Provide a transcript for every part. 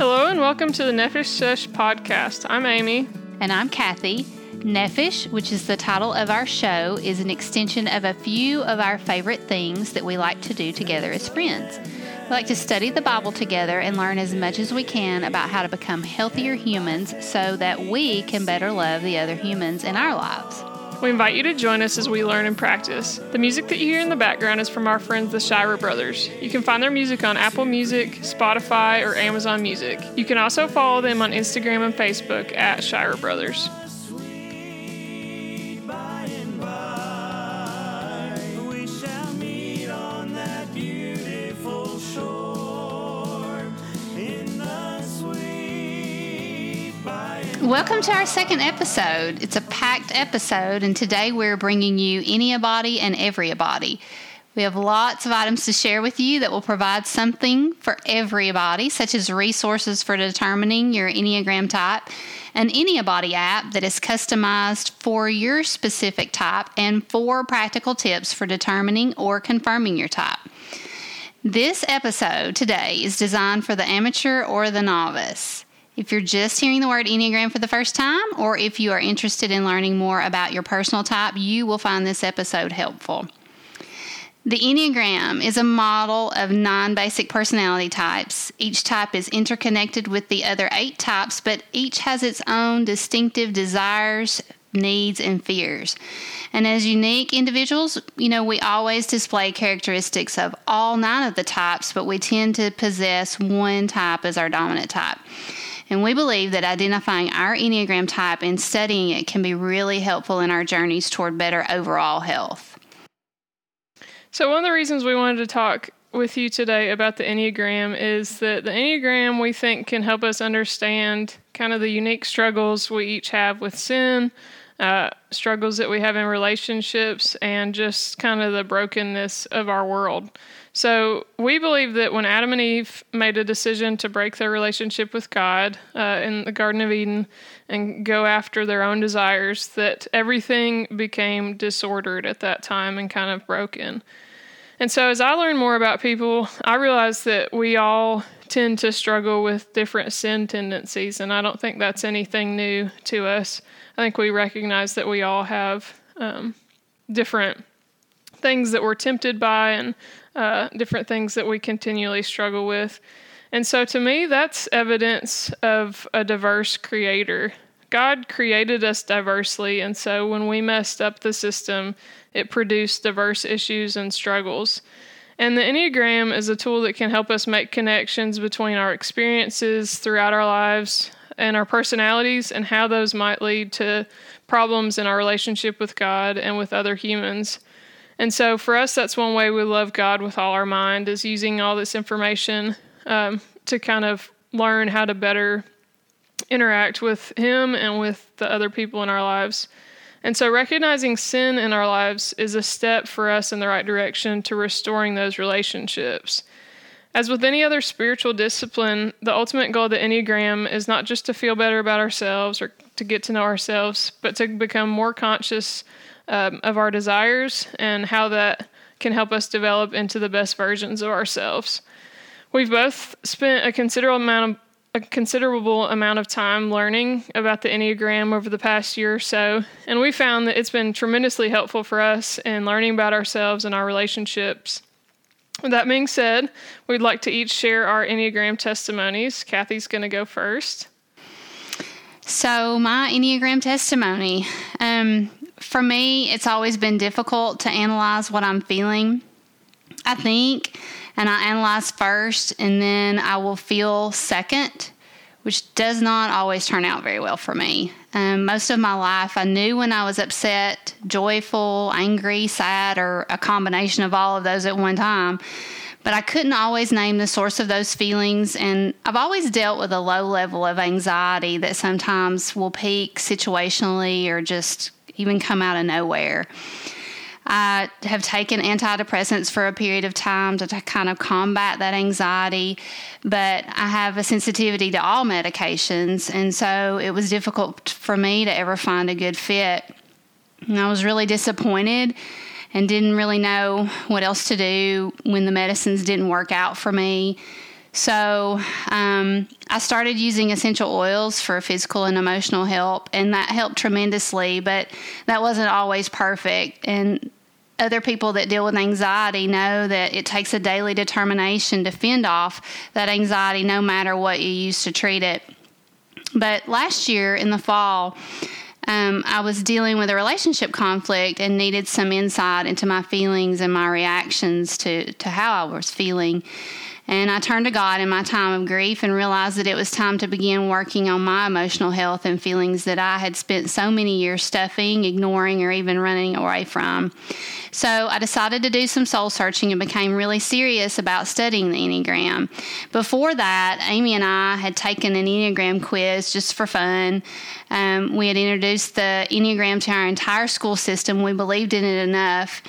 Hello and welcome to the Nefesh Sesh podcast. I'm Amy. And I'm Kathy. Nefesh, which is the title of our show, is an extension of a few of our favorite things that we like to do together as friends. We like to study the Bible together and learn as much as we can about how to become healthier humans so that we can better love the other humans in our lives. We invite you to join us as we learn and practice. The music that you hear in the background is from our friends the Shira Brothers. You can find their music on Apple Music, Spotify, or Amazon Music. You can also follow them on Instagram and Facebook at Shira Brothers. Welcome to our second episode. It's a packed episode, and today we're bringing you Enneabody and Every-A-Body. We have lots of items to share with you that will provide something for everybody, such as resources for determining your Enneagram type, an Enneabody app that is customized for your specific type, and four practical tips for determining or confirming your type. This episode today is designed for the amateur or the novice. If you're just hearing the word Enneagram for the first time, or if you are interested in learning more about your personal type, you will find this episode helpful. The Enneagram is a model of nine basic personality types. Each type is interconnected with the other eight types, but each has its own distinctive desires, needs, and fears. And as unique individuals, you know, we always display characteristics of all nine of the types, but we tend to possess one type as our dominant type. And we believe that identifying our Enneagram type and studying it can be really helpful in our journeys toward better overall health. So, one of the reasons we wanted to talk with you today about the Enneagram is that the Enneagram we think can help us understand kind of the unique struggles we each have with sin, uh, struggles that we have in relationships, and just kind of the brokenness of our world. So we believe that when Adam and Eve made a decision to break their relationship with God uh, in the Garden of Eden and go after their own desires, that everything became disordered at that time and kind of broken. And so as I learn more about people, I realize that we all tend to struggle with different sin tendencies, and I don't think that's anything new to us. I think we recognize that we all have um, different things that we're tempted by and uh, different things that we continually struggle with. And so to me, that's evidence of a diverse creator. God created us diversely, and so when we messed up the system, it produced diverse issues and struggles. And the Enneagram is a tool that can help us make connections between our experiences throughout our lives and our personalities and how those might lead to problems in our relationship with God and with other humans. And so for us, that's one way we love God with all our mind is using all this information um, to kind of learn how to better interact with Him and with the other people in our lives. And so recognizing sin in our lives is a step for us in the right direction to restoring those relationships. As with any other spiritual discipline, the ultimate goal of the Enneagram is not just to feel better about ourselves or to get to know ourselves, but to become more conscious um, of our desires and how that can help us develop into the best versions of ourselves. We've both spent a considerable amount of a considerable amount of time learning about the Enneagram over the past year or so, and we found that it's been tremendously helpful for us in learning about ourselves and our relationships. With that being said, we'd like to each share our Enneagram testimonies. Kathy's going to go first. So, my Enneagram testimony. Um, for me, it's always been difficult to analyze what I'm feeling. I think, and I analyze first, and then I will feel second, which does not always turn out very well for me. Um, most of my life, I knew when I was upset, joyful, angry, sad, or a combination of all of those at one time. But I couldn't always name the source of those feelings, and I've always dealt with a low level of anxiety that sometimes will peak situationally or just even come out of nowhere. I have taken antidepressants for a period of time to, kind of combat that anxiety, but I have a sensitivity to all medications, and so it was difficult for me to ever find a good fit. And I was really disappointed and didn't really know what else to do when the medicines didn't work out for me. So um, I started using essential oils for physical and emotional help, and that helped tremendously, but that wasn't always perfect. And other people that deal with anxiety know that it takes a daily determination to fend off that anxiety no matter what you use to treat it. But last year in the fall, um, I was dealing with a relationship conflict and needed some insight into my feelings and my reactions to, to how I was feeling. And I turned to God in my time of grief and realized that it was time to begin working on my emotional health and feelings that I had spent so many years stuffing, ignoring, or even running away from. So I decided to do some soul searching and became really serious about studying the Enneagram. Before that, Amy and I had taken an Enneagram quiz just for fun. Um, we had introduced the Enneagram to our entire school system. We believed in it enough.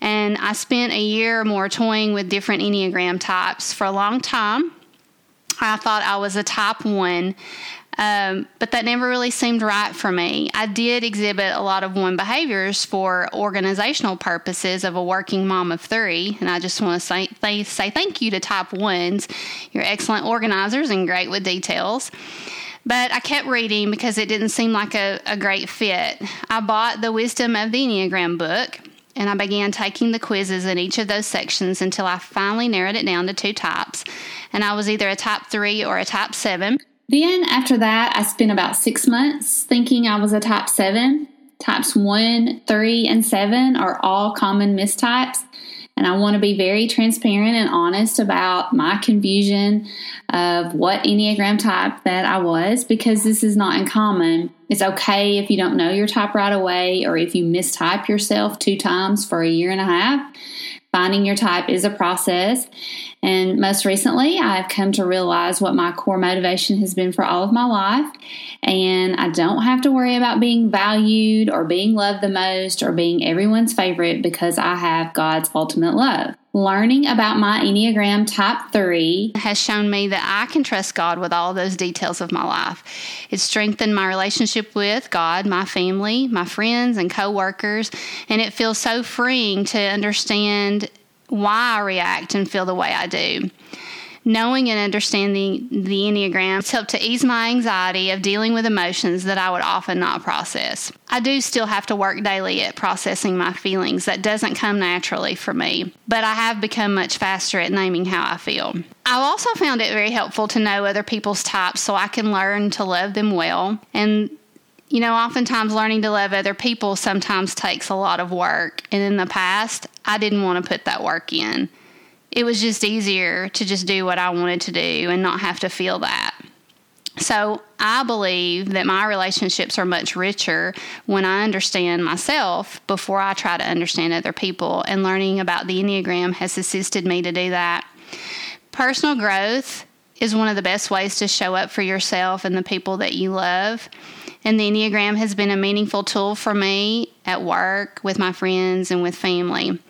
And I spent a year or more toying with different Enneagram types. For a long time, I thought I was a type one. Um, but that never really seemed right for me. I did exhibit a lot of one behaviors for organizational purposes of a working mom of three, and I just want to say, say thank you to type ones. You're excellent organizers and great with details. But I kept reading because it didn't seem like a, a great fit. I bought the Wisdom of the Enneagram book and I began taking the quizzes in each of those sections until I finally narrowed it down to two types. And I was either a type three or a type seven. Then, after that, I spent about six months thinking I was a type seven. Types one, three, and seven are all common mistypes. And I want to be very transparent and honest about my confusion of what Enneagram type that I was because this is not uncommon. It's okay if you don't know your type right away or if you mistype yourself two times for a year and a half. Finding your type is a process. And most recently, I've come to realize what my core motivation has been for all of my life. And I don't have to worry about being valued or being loved the most or being everyone's favorite because I have God's ultimate love. Learning about my Enneagram Type 3 has shown me that I can trust God with all those details of my life. It's strengthened my relationship with God, my family, my friends, and coworkers, and it feels so freeing to understand why I react and feel the way I do. Knowing and understanding the Enneagram has helped to ease my anxiety of dealing with emotions that I would often not process. I do still have to work daily at processing my feelings. That doesn't come naturally for me, but I have become much faster at naming how I feel. I've also found it very helpful to know other people's types so I can learn to love them well. And you know, oftentimes learning to love other people sometimes takes a lot of work. And in the past, I didn't want to put that work in it was just easier to just do what I wanted to do and not have to feel that. So I believe that my relationships are much richer when I understand myself before I try to understand other people, and learning about the Enneagram has assisted me to do that. Personal growth is one of the best ways to show up for yourself and the people that you love. And the Enneagram has been a meaningful tool for me at work, with my friends, and with family.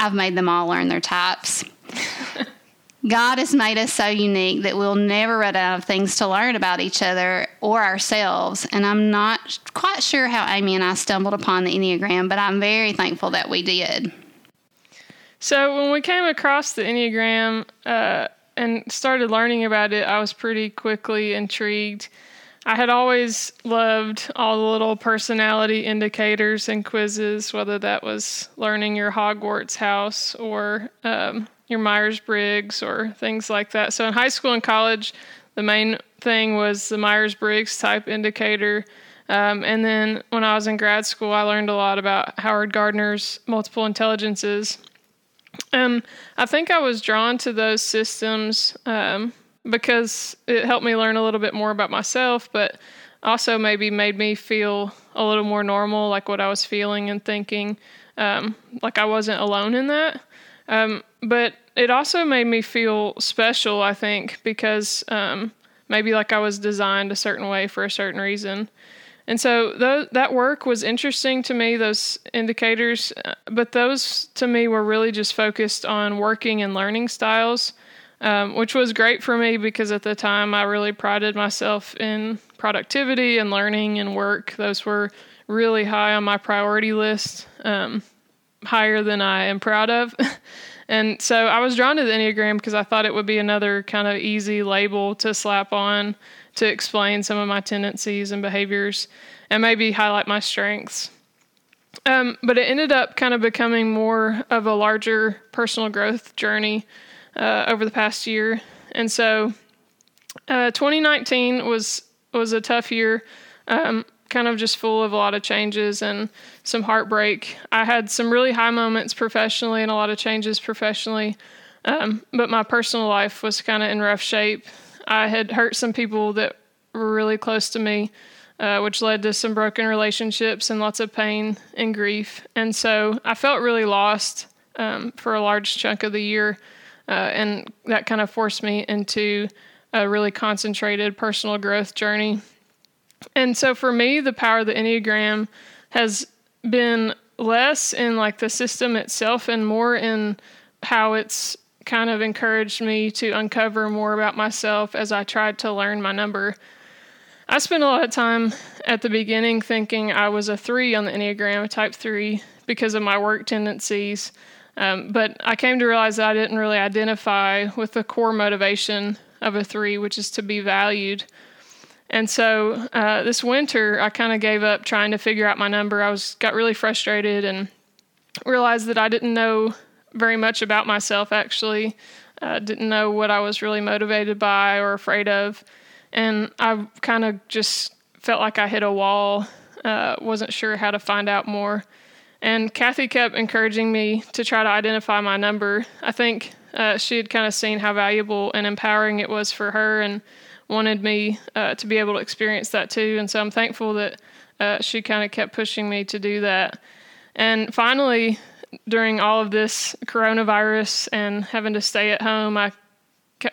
I've made them all learn their types. God has made us so unique that we'll never run out of things to learn about each other or ourselves. And I'm not quite sure how Amy and I stumbled upon the Enneagram, but I'm very thankful that we did. So, when we came across the Enneagram uh, and started learning about it, I was pretty quickly intrigued. I had always loved all the little personality indicators and quizzes, whether that was learning your Hogwarts house or um, your Myers Briggs or things like that. So in high school and college, the main thing was the Myers Briggs type indicator. Um, and then when I was in grad school, I learned a lot about Howard Gardner's multiple intelligences. Um, I think I was drawn to those systems um, because it helped me learn a little bit more about myself, but also maybe made me feel a little more normal, like what I was feeling and thinking, um, like I wasn't alone in that. Um, but it also made me feel special, I think, because um, maybe like I was designed a certain way for a certain reason. And so th- that work was interesting to me, those indicators, uh, but those to me were really just focused on working and learning styles um, which was great for me because at the time I really prided myself in productivity and learning and work. Those were really high on my priority list, um, higher than I am proud of. And so I was drawn to the Enneagram because I thought it would be another kind of easy label to slap on to explain some of my tendencies and behaviors and maybe highlight my strengths. Um, but it ended up kind of becoming more of a larger personal growth journey uh, over the past year. And so uh, 2019 was was a tough year, um, kind of just full of a lot of changes and some heartbreak. I had some really high moments professionally and a lot of changes professionally, um, but my personal life was kind of in rough shape. I had hurt some people that were really close to me, uh, which led to some broken relationships and lots of pain and grief. And so I felt really lost um, for a large chunk of the year, uh, and that kind of forced me into a really concentrated personal growth journey. And so for me, the power of the Enneagram has been less in like the system itself and more in how it's kind of encouraged me to uncover more about myself as I tried to learn my number. I spent a lot of time at the beginning thinking I was a three on the Enneagram, a type three, because of my work tendencies. Um, but I came to realize that I didn't really identify with the core motivation of a three, which is to be valued. And so uh, this winter, I kind of gave up trying to figure out my number. I was got really frustrated and realized that I didn't know very much about myself. Actually, uh, didn't know what I was really motivated by or afraid of, and I kind of just felt like I hit a wall. Uh, wasn't sure how to find out more. And Kathy kept encouraging me to try to identify my number. I think uh, she had kind of seen how valuable and empowering it was for her and wanted me uh, to be able to experience that too. And so I'm thankful that uh, she kind of kept pushing me to do that. And finally, during all of this coronavirus and having to stay at home, I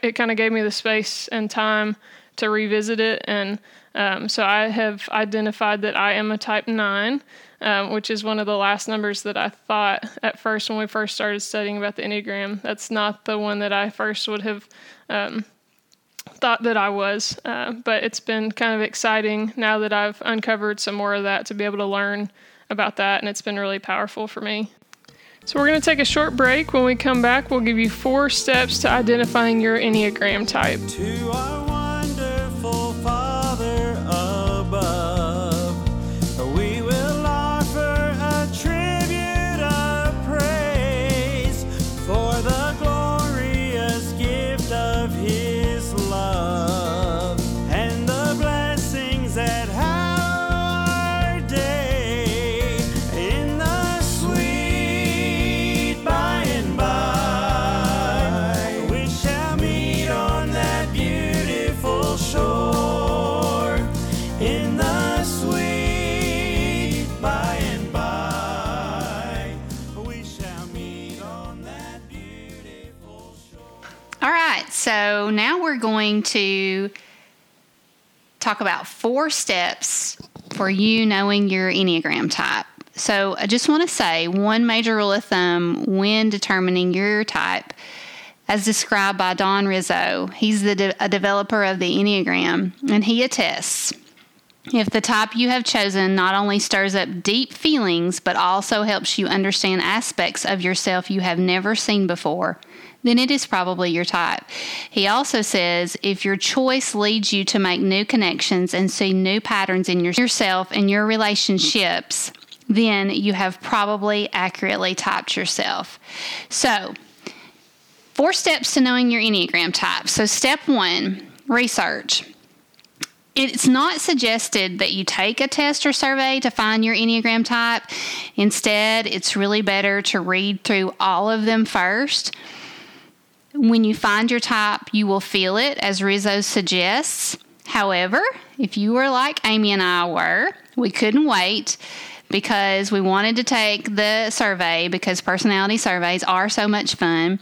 it kind of gave me the space and time to revisit it. And um, so I have identified that I am a type nine um, which is one of the last numbers that I thought at first when we first started studying about the Enneagram. That's not the one that I first would have um, thought that I was, uh, but it's been kind of exciting now that I've uncovered some more of that to be able to learn about that, and it's been really powerful for me. So, we're going to take a short break. When we come back, we'll give you four steps to identifying your Enneagram type. So now we're going to talk about four steps for you knowing your Enneagram type. So I just want to say one major rule of thumb when determining your type, as described by Don Riso. He's the de- a developer of the Enneagram, and he attests. If the type you have chosen not only stirs up deep feelings, but also helps you understand aspects of yourself you have never seen before, then it is probably your type. He also says if your choice leads you to make new connections and see new patterns in yourself and your relationships, then you have probably accurately typed yourself. So, four steps to knowing your Enneagram type. So, step one research. It's not suggested that you take a test or survey to find your Enneagram type. Instead, it's really better to read through all of them first when you find your type, you will feel it, as Riso suggests. However, if you were like Amy and I were, we couldn't wait because we wanted to take the survey because personality surveys are so much fun.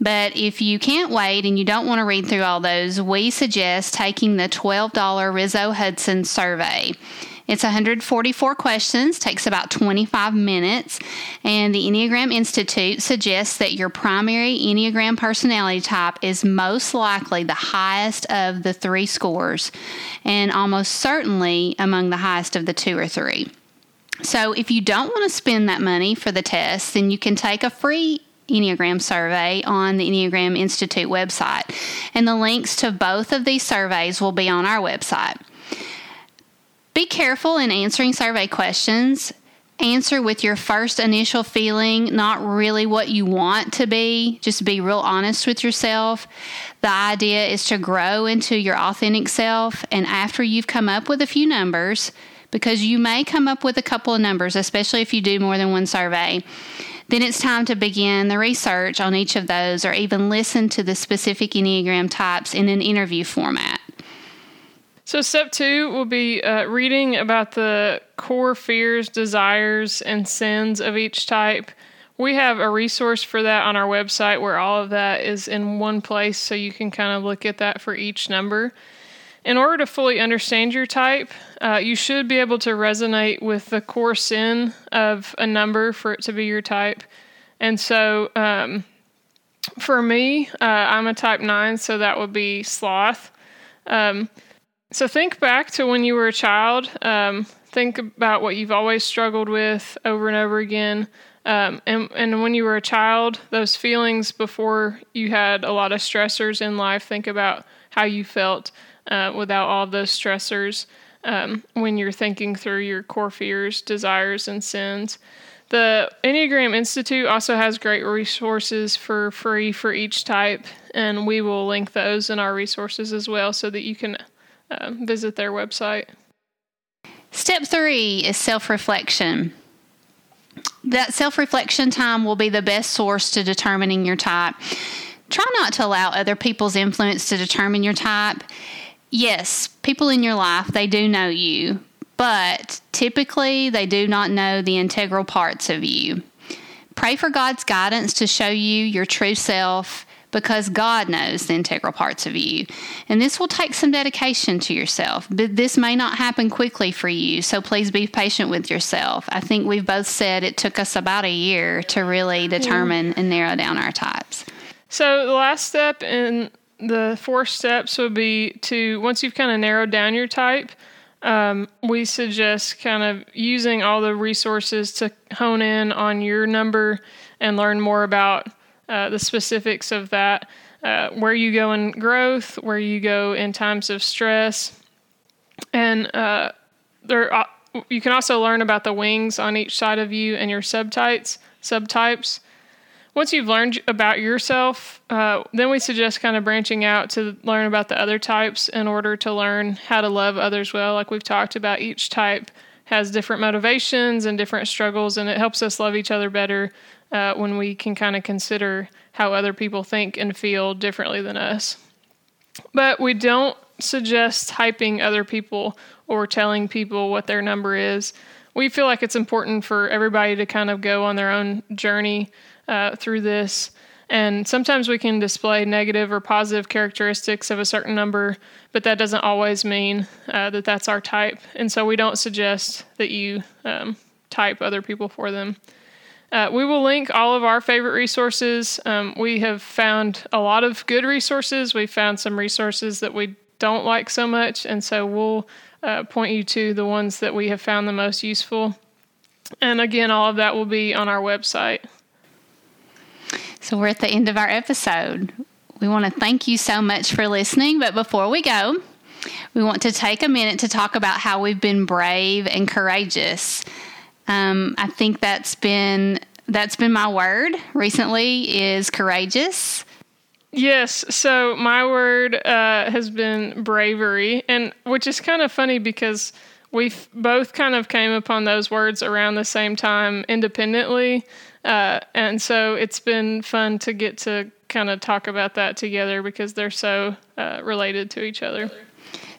But if you can't wait and you don't want to read through all those, we suggest taking the $12 Riso Hudson survey. It's 144 questions, takes about 25 minutes, and the Enneagram Institute suggests that your primary Enneagram personality type is most likely the highest of the three scores, and almost certainly among the highest of the two or three. So, if you don't want to spend that money for the test, then you can take a free Enneagram survey on the Enneagram Institute website. And the links to both of these surveys will be on our website. Be careful in answering survey questions. Answer with your first initial feeling, not really what you want to be. Just be real honest with yourself. The idea is to grow into your authentic self. And after you've come up with a few numbers, because you may come up with a couple of numbers, especially if you do more than one survey, then it's time to begin the research on each of those or even listen to the specific Enneagram types in an interview format. So, step two will be uh, reading about the core fears, desires, and sins of each type. We have a resource for that on our website where all of that is in one place so you can kind of look at that for each number. In order to fully understand your type, uh, you should be able to resonate with the core sin of a number for it to be your type. And so, um, for me, uh, I'm a type 9, so that would be sloth. Um, so think back to when you were a child. Um, think about what you've always struggled with over and over again. Um, and, and when you were a child, those feelings before you had a lot of stressors in life, think about how you felt uh, without all those stressors um, when you're thinking through your core fears, desires, and sins. The Enneagram Institute also has great resources for free for each type, and we will link those in our resources as well so that you can uh, visit their website. Step three is self reflection. That self reflection time will be the best source to determining your type. Try not to allow other people's influence to determine your type. Yes, people in your life, they do know you, but typically they do not know the integral parts of you. Pray for God's guidance to show you your true self because God knows the integral parts of you. And this will take some dedication to yourself. But this may not happen quickly for you, so please be patient with yourself. I think we've both said it took us about a year to really determine and narrow down our types. So the last step in the four steps would be to once you've kind of narrowed down your type, um, we suggest kind of using all the resources to hone in on your number and learn more about uh, the specifics of that, uh, where you go in growth, where you go in times of stress, and uh, there uh, you can also learn about the wings on each side of you and your subtypes. Subtypes. Once you've learned about yourself, uh, then we suggest kind of branching out to learn about the other types in order to learn how to love others well. Like we've talked about, each type has different motivations and different struggles, and it helps us love each other better uh, when we can kind of consider how other people think and feel differently than us. But we don't suggest typing other people or telling people what their number is. We feel like it's important for everybody to kind of go on their own journey uh, through this. And sometimes we can display negative or positive characteristics of a certain number, but that doesn't always mean uh, that that's our type. And so we don't suggest that you um, type other people for them. Uh, we will link all of our favorite resources. Um, we have found a lot of good resources. We found some resources that we don't like so much, and so we'll uh, point you to the ones that we have found the most useful. And again, all of that will be on our website. So we're at the end of our episode. We want to thank you so much for listening, but before we go, we want to take a minute to talk about how we've been brave and courageous um, I think that's been that's been my word recently is courageous. Yes, so my word uh, has been bravery, and which is kind of funny because we both kind of came upon those words around the same time independently, uh, and so it's been fun to get to kind of talk about that together because they're so uh, related to each other.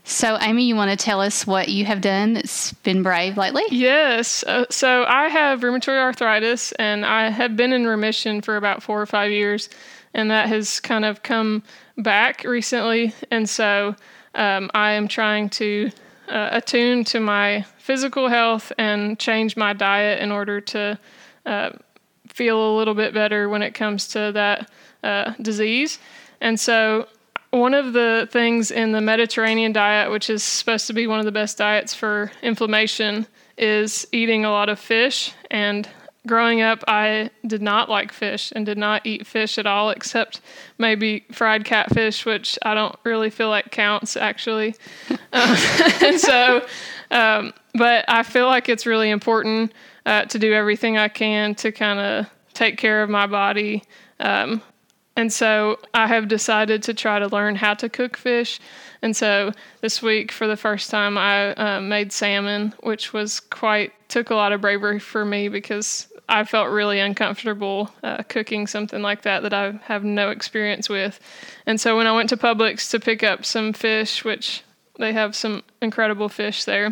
So, Amy, you want to tell us what you have done that's been brave lately? Yes. Uh, so, I have rheumatoid arthritis and I have been in remission for about four or five years, and that has kind of come back recently. And so, um, I am trying to uh, attune to my physical health and change my diet in order to uh, feel a little bit better when it comes to that uh, disease. And so, one of the things in the Mediterranean diet, which is supposed to be one of the best diets for inflammation, is eating a lot of fish. And growing up, I did not like fish and did not eat fish at all, except maybe fried catfish, which I don't really feel like counts actually. uh, and so, um, but I feel like it's really important uh, to do everything I can to kind of take care of my body. Um, and so I have decided to try to learn how to cook fish. And so this week, for the first time, I uh, made salmon, which was quite, took a lot of bravery for me because I felt really uncomfortable uh, cooking something like that that I have no experience with. And so when I went to Publix to pick up some fish, which they have some incredible fish there,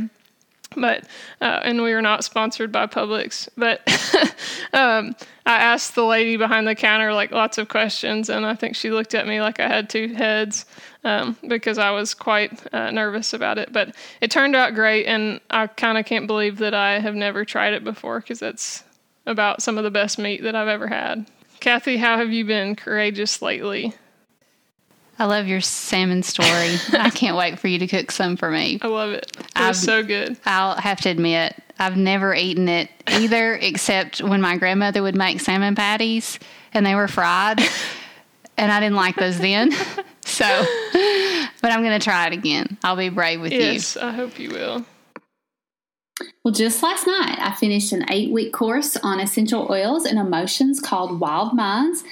but uh, and we are not sponsored by Publix. But um, I asked the lady behind the counter like lots of questions, and I think she looked at me like I had two heads um, because I was quite uh, nervous about it. But it turned out great, and I kind of can't believe that I have never tried it before because it's about some of the best meat that I've ever had. Kathy, how have you been courageous lately? I love your salmon story. I can't wait for you to cook some for me. I love it. It was so good. I'll have to admit, I've never eaten it either, except when my grandmother would make salmon patties and they were fried, and I didn't like those then. So, but I'm going to try it again. I'll be brave with yes, you. Yes, I hope you will. Well, just last night, I finished an eight week course on essential oils and emotions called Wild Minds.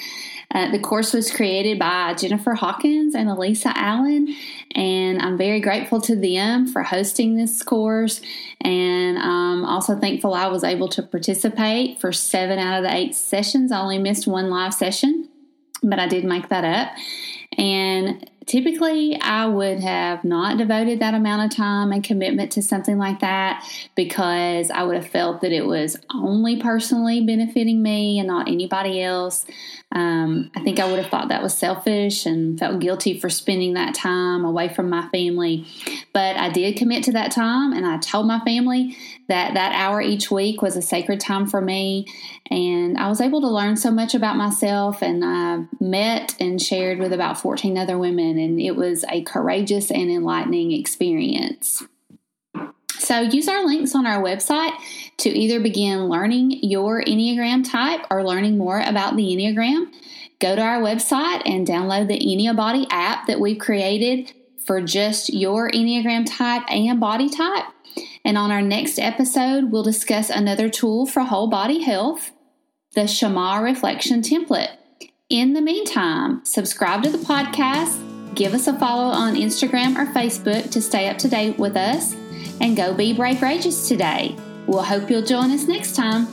Uh, the course was created by Jennifer Hawkins and Elisa Allen, and I'm very grateful to them for hosting this course. And I'm also thankful I was able to participate for seven out of the eight sessions. I only missed one live session, but I did make that up. And typically I would have not devoted that amount of time and commitment to something like that because I would have felt that it was only personally benefiting me and not anybody else. Um, I think I would have thought that was selfish and felt guilty for spending that time away from my family. But I did commit to that time and I told my family that that hour each week was a sacred time for me. And I was able to learn so much about myself and I met and shared with about 14 other women. And it was a courageous and enlightening experience. So use our links on our website to either begin learning your Enneagram type or learning more about the Enneagram. Go to our website and download the Enneabody app that we've created for just your Enneagram type and body type. And on our next episode, we'll discuss another tool for whole body health, the Shema Reflection Template. In the meantime, subscribe to the podcast, give us a follow on Instagram or Facebook to stay up to date with us. And go be brave rageous today. We'll hope you'll join us next time.